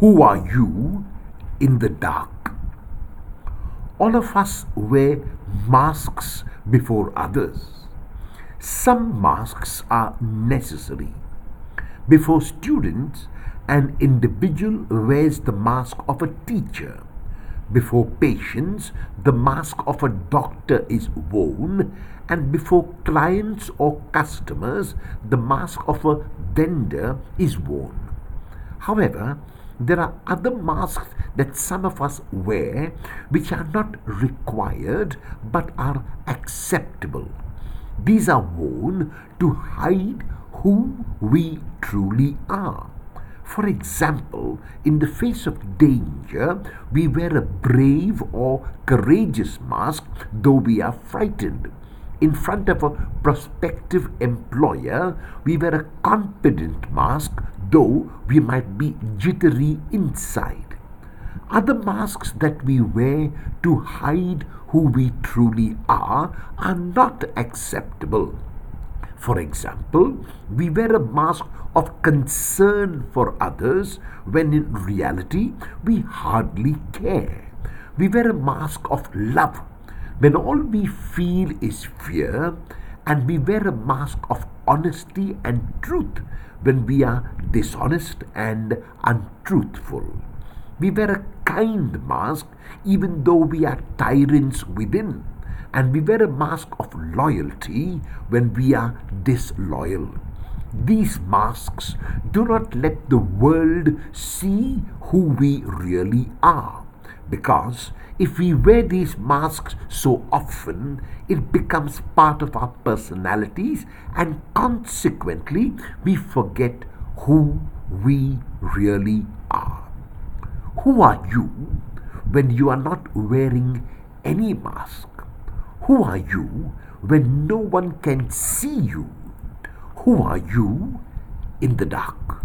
Who are you in the dark? All of us wear masks before others. Some masks are necessary. Before students, an individual wears the mask of a teacher. Before patients, the mask of a doctor is worn, and before clients or customers, the mask of a vendor is worn. However, there are other masks that some of us wear which are not required but are acceptable. These are worn to hide who we truly are. For example, in the face of danger, we wear a brave or courageous mask though we are frightened. In front of a prospective employer, we wear a confident mask though we might be jittery inside. Other masks that we wear to hide who we truly are are not acceptable. For example, we wear a mask of concern for others when in reality we hardly care. We wear a mask of love when all we feel is fear, and we wear a mask of honesty and truth when we are dishonest and untruthful. We wear a kind mask even though we are tyrants within and we wear a mask of loyalty when we are disloyal. These masks do not let the world see who we really are. Because if we wear these masks so often, it becomes part of our personalities, and consequently, we forget who we really are. Who are you when you are not wearing any mask? Who are you when no one can see you? Who are you in the dark?